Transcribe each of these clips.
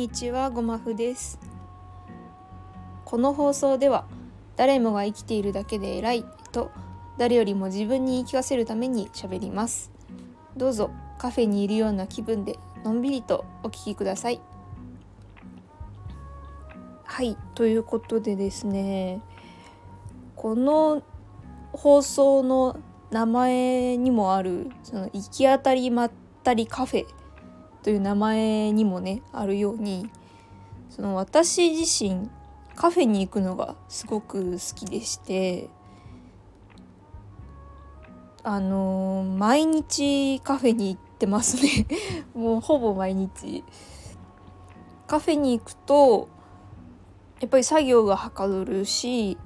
にちはごまふです。この放送では誰もが生きているだけで偉いと誰よりも自分に言い聞かせるために喋ります。どうぞカフェにいるような気分でのんびりとお聞きください。はいということでですねこの放送の名前にもあるその行き当たりまったりカフェという名前にもねあるようにその私自身カフェに行くのがすごく好きでしてあのー、毎日カフェに行ってますね。もうほぼ毎日。カフェに行くとやっぱり作業がはかどるし、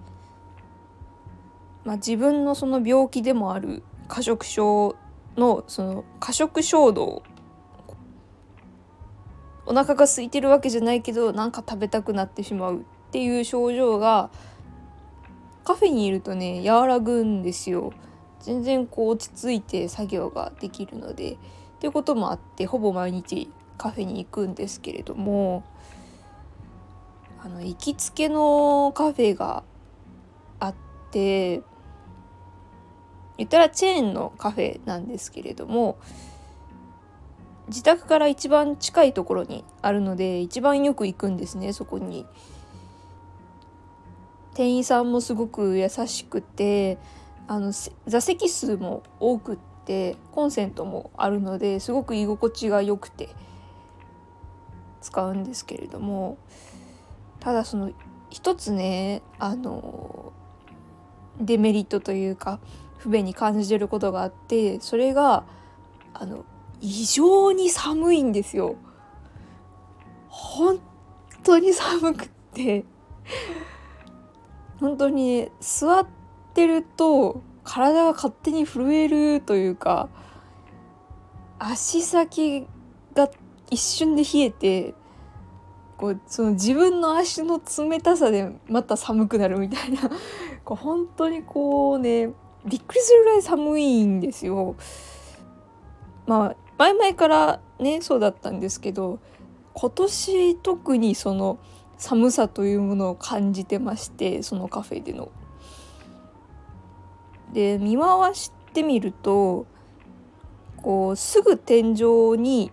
まあ、自分のその病気でもある過食症のその過食衝動お腹が空いてるわけじゃないけどなんか食べたくなってしまうっていう症状がカフェにいるとね和らぐんですよ。全然こう落ち着いて作業ができるので。っていうこともあってほぼ毎日カフェに行くんですけれどもあの行きつけのカフェがあって言ったらチェーンのカフェなんですけれども自宅から一番近いところにあるので一番よく行くんですねそこに。店員さんもすごく優しくてあの座席数も多くってコンセントもあるのですごく居心地が良くて使うんですけれどもただその一つねあのデメリットというか不便に感じてることがあってそれがあの異常に寒いんですよ。本当に寒くて本当に、座ってると体が勝手に震えるというか足先が一瞬で冷えてこうその自分の足の冷たさでまた寒くなるみたいな こう本当にこうねびっくりするぐらい寒いんですよ。まあ前々からねそうだったんですけど今年特にその寒さというものを感じてましてそのカフェでの。で見回してみるとこうすぐ天井に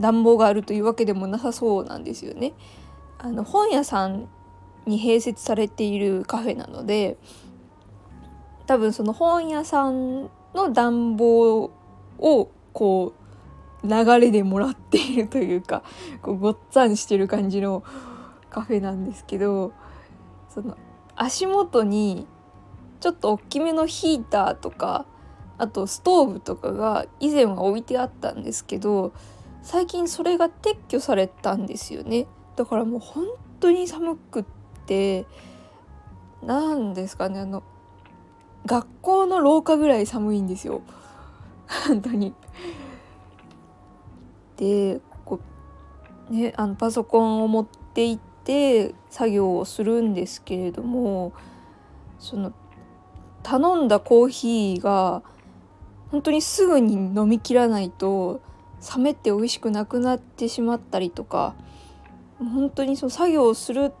暖房があるというわけでもなさそうなんですよね。あの本屋さんに併設されているカフェなので多分その本屋さんの暖房をこう流れでもらっているというかこうごっつんしてる感じのカフェなんですけどその足元にちょっと大きめのヒーターとかあとストーブとかが以前は置いてあったんですけど最近それが撤去されたんですよねだからもう本当に寒くって何ですかねあの学校の廊下ぐらい寒いんですよ 本当に。でこうねあのパソコンを持って行って作業をするんですけれどもその頼んだコーヒーが本当にすぐに飲み切らないと冷めて美味しくなくなってしまったりとか本当にその作業をする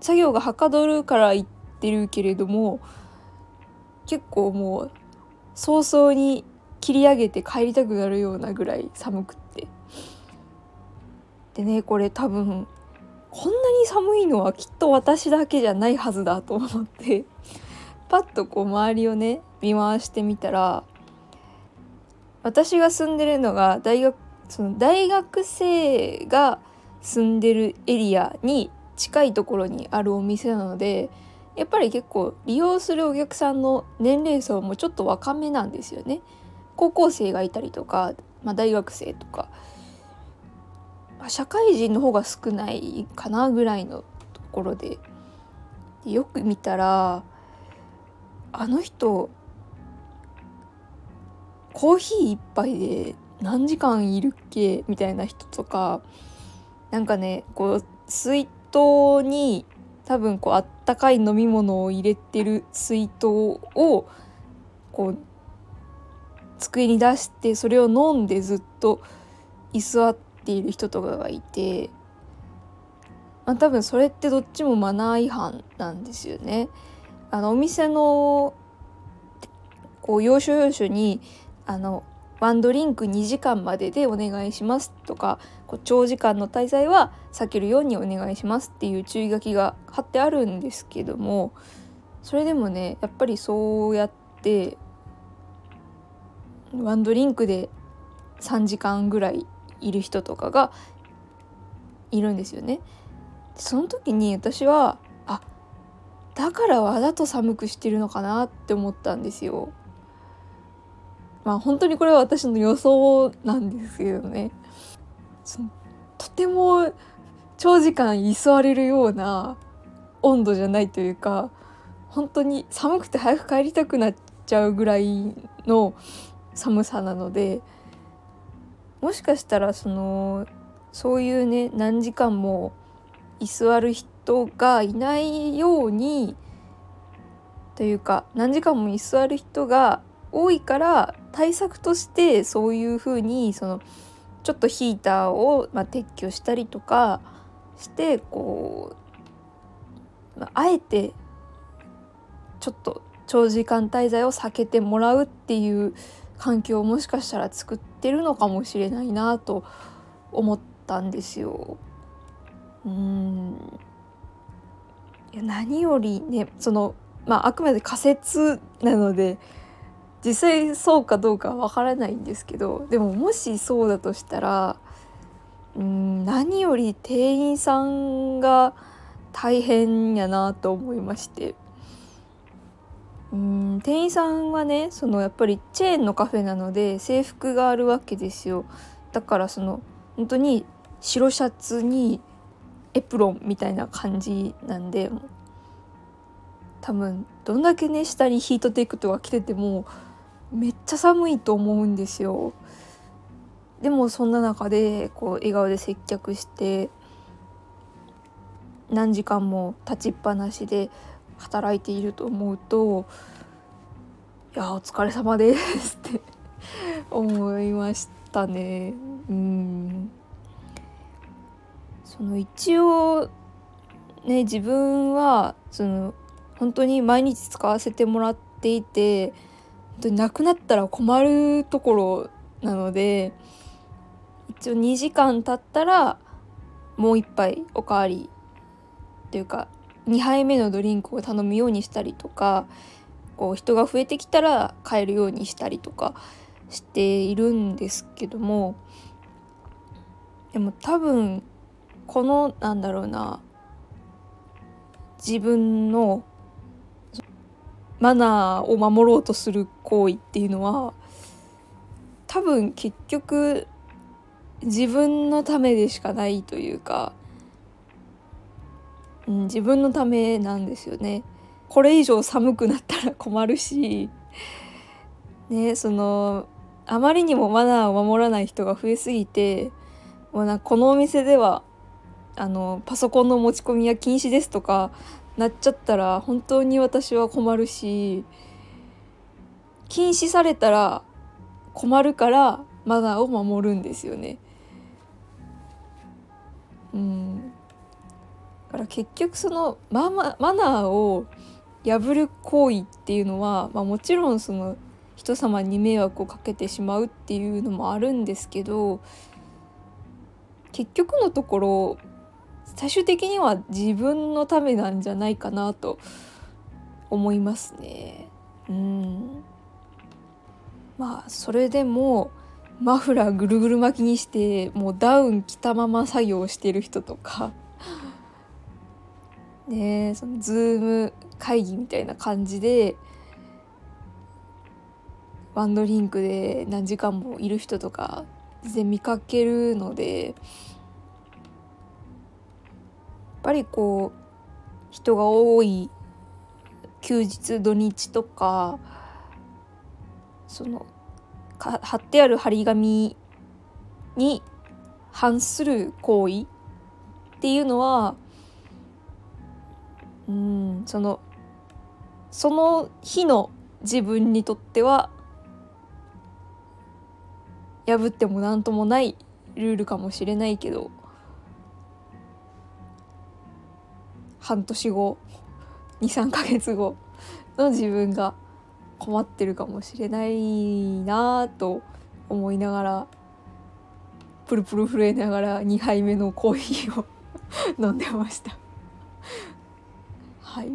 作業がはかどるから言ってるけれども結構もう早々に切り上げて帰りたくなるようなぐらい寒くってでねこれ多分こんなに寒いのはきっと私だけじゃないはずだと思ってパッとこう周りをね見回してみたら私が住んでるのが大学その大学生が住んでるエリアに近いところにあるお店なのでやっぱり結構利用するお客さんの年齢層もちょっと若めなんですよね。高校生がいたりとか、まあ、大学生とか、まあ、社会人の方が少ないかなぐらいのところでよく見たらあの人コーヒー一杯で何時間いるっけ？みたいな人とかなんかねこう水筒に多分こうあったかい飲み物を入れてる水筒をこう机に出してそれを飲んでずっと居座っている人とかがいて、まあ、多分それってどっちもマナー違反なんですよね。あのお店のこう要所要所にあのワンドリンク2時間まででお願いしますとかこう長時間の滞在は避けるようにお願いしますっていう注意書きが貼ってあるんですけどもそれでもねやっぱりそうやってワンドリンクで3時間ぐらいいる人とかがいるんですよね。その時に私はあだからわざと寒くしてるのかなって思ったんですよ。まあ本当にこれは私の予想なんですけどね。とても長時間居座れるような温度じゃないというか本当に寒くて早く帰りたくなっちゃうぐらいの寒さなのでもしかしたらそのそういうね何時間も居座る人がいないようにというか何時間も居座る人が多いから対策としてそういうふうにそのちょっとヒーターを、まあ、撤去したりとかしてこう、まあ、あえてちょっと長時間滞在を避けてもらうっていう環境をもしかしたら作ってるのかもしれないなと思ったんですよ。うんいや何よりねそのまああくまで仮説なので実際そうかどうかわからないんですけどでももしそうだとしたらうん何より店員さんが大変やなと思いましてうん店員さんはねそのやっぱりチェーンのカフェなので制服があるわけですよだからその本当に白シャツにエプロンみたいな感じなんで多分どんだけね下にヒートテックとか着ててもめっちゃ寒いと思うんですよ。でもそんな中でこう笑顔で接客して何時間も立ちっぱなしで働いていると思うといやお疲れ様ですって 思いましたね。うんその一応ね自分はその本当に毎日使わせてもらっていて本当になくなったら困るところなので一応2時間経ったらもう一杯おかわりというか2杯目のドリンクを頼むようにしたりとかこう人が増えてきたら買えるようにしたりとかしているんですけどもでも多分このなんだろうな自分のマナーを守ろうとする行為っていうのは多分結局自分のためでしかないというか、うん、自分のためなんですよね。これ以上寒くなったら困るしねそのあまりにもマナーを守らない人が増えすぎてもうなこのお店ではあのパソコンの持ち込みは禁止ですとかなっちゃったら本当に私は困るし禁止されたら困るからマナーを守るんですよね。うん、から結局そのマママナーを破る行為っていうのは、まあ、もちろんその人様に迷惑をかけてしまうっていうのもあるんですけど結局のところ最終的には自分のためなんじゃないかなと思いますね。うんまあそれでもマフラーぐるぐる巻きにしてもうダウン着たまま作業してる人とかねそのズーム会議みたいな感じでワンドリンクで何時間もいる人とか全然見かけるのでやっぱりこう人が多い休日土日とかそのか貼ってある張り紙に反する行為っていうのはうん。そのその日の自分にとっては破っても何ともないルールかもしれないけど半年後23ヶ月後の自分が困ってるかもしれないなと思いながらプルプル震えながら2杯目のコーヒーを 飲んでました。はい。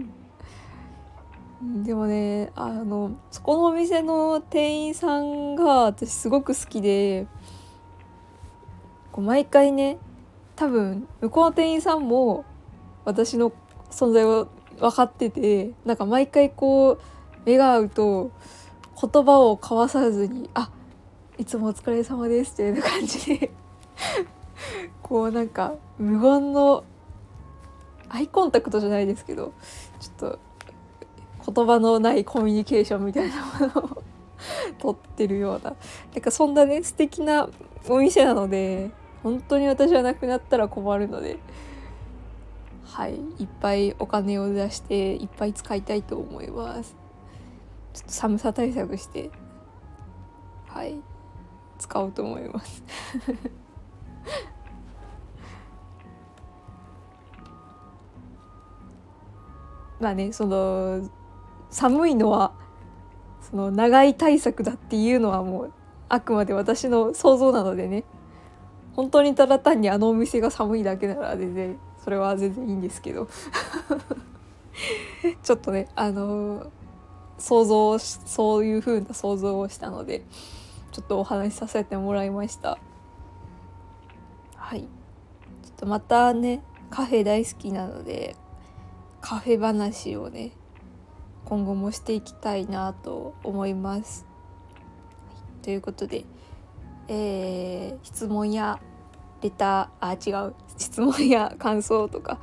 でもねあのそこのお店の店員さんが私すごく好きでこう毎回ね多分向こうの店員さんも私の存在を分かっててなんか毎回こう目が合うと言葉を交わさずに「あいつもお疲れ様です」っていう感じでこうなんか無言のアイコンタクトじゃないですけどちょっと言葉のないコミュニケーションみたいなものを取ってるような。なんかそんなね素敵なお店なので本当に私はなくなったら困るのではいいっぱいお金を出していっぱい使いたいと思います。ちょっと寒さ対策してはい使おうと思います。まあねその寒いのはその長い対策だっていうのはもうあくまで私の想像なのでね。本当にただ単にあのお店が寒いだけなら全然それは全然いいんですけど。ちょっとねあの、想像そういう風な想像をしたのでちょっとお話しさせてもらいました。はい。ちょっとまたねカフェ大好きなのでカフェ話をね今後もしていきたいなと思います。ということで、えー、質問やレターあ違う質問や感想とか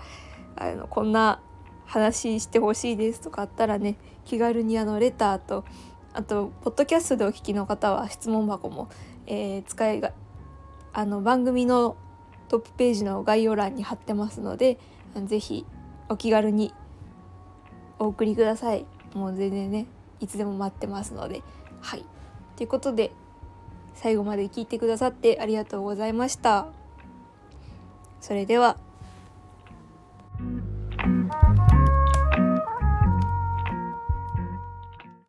あのこんな話してほしいですとかあったらね気軽にあのレターとあとポッドキャストでお聞きの方は質問箱も、えー、使いがあの番組のトップページの概要欄に貼ってますので是非お気軽にお送りください。もう全然ねいつでも待ってますので。はい。ということで最後まで聞いてくださってありがとうございました。それでは。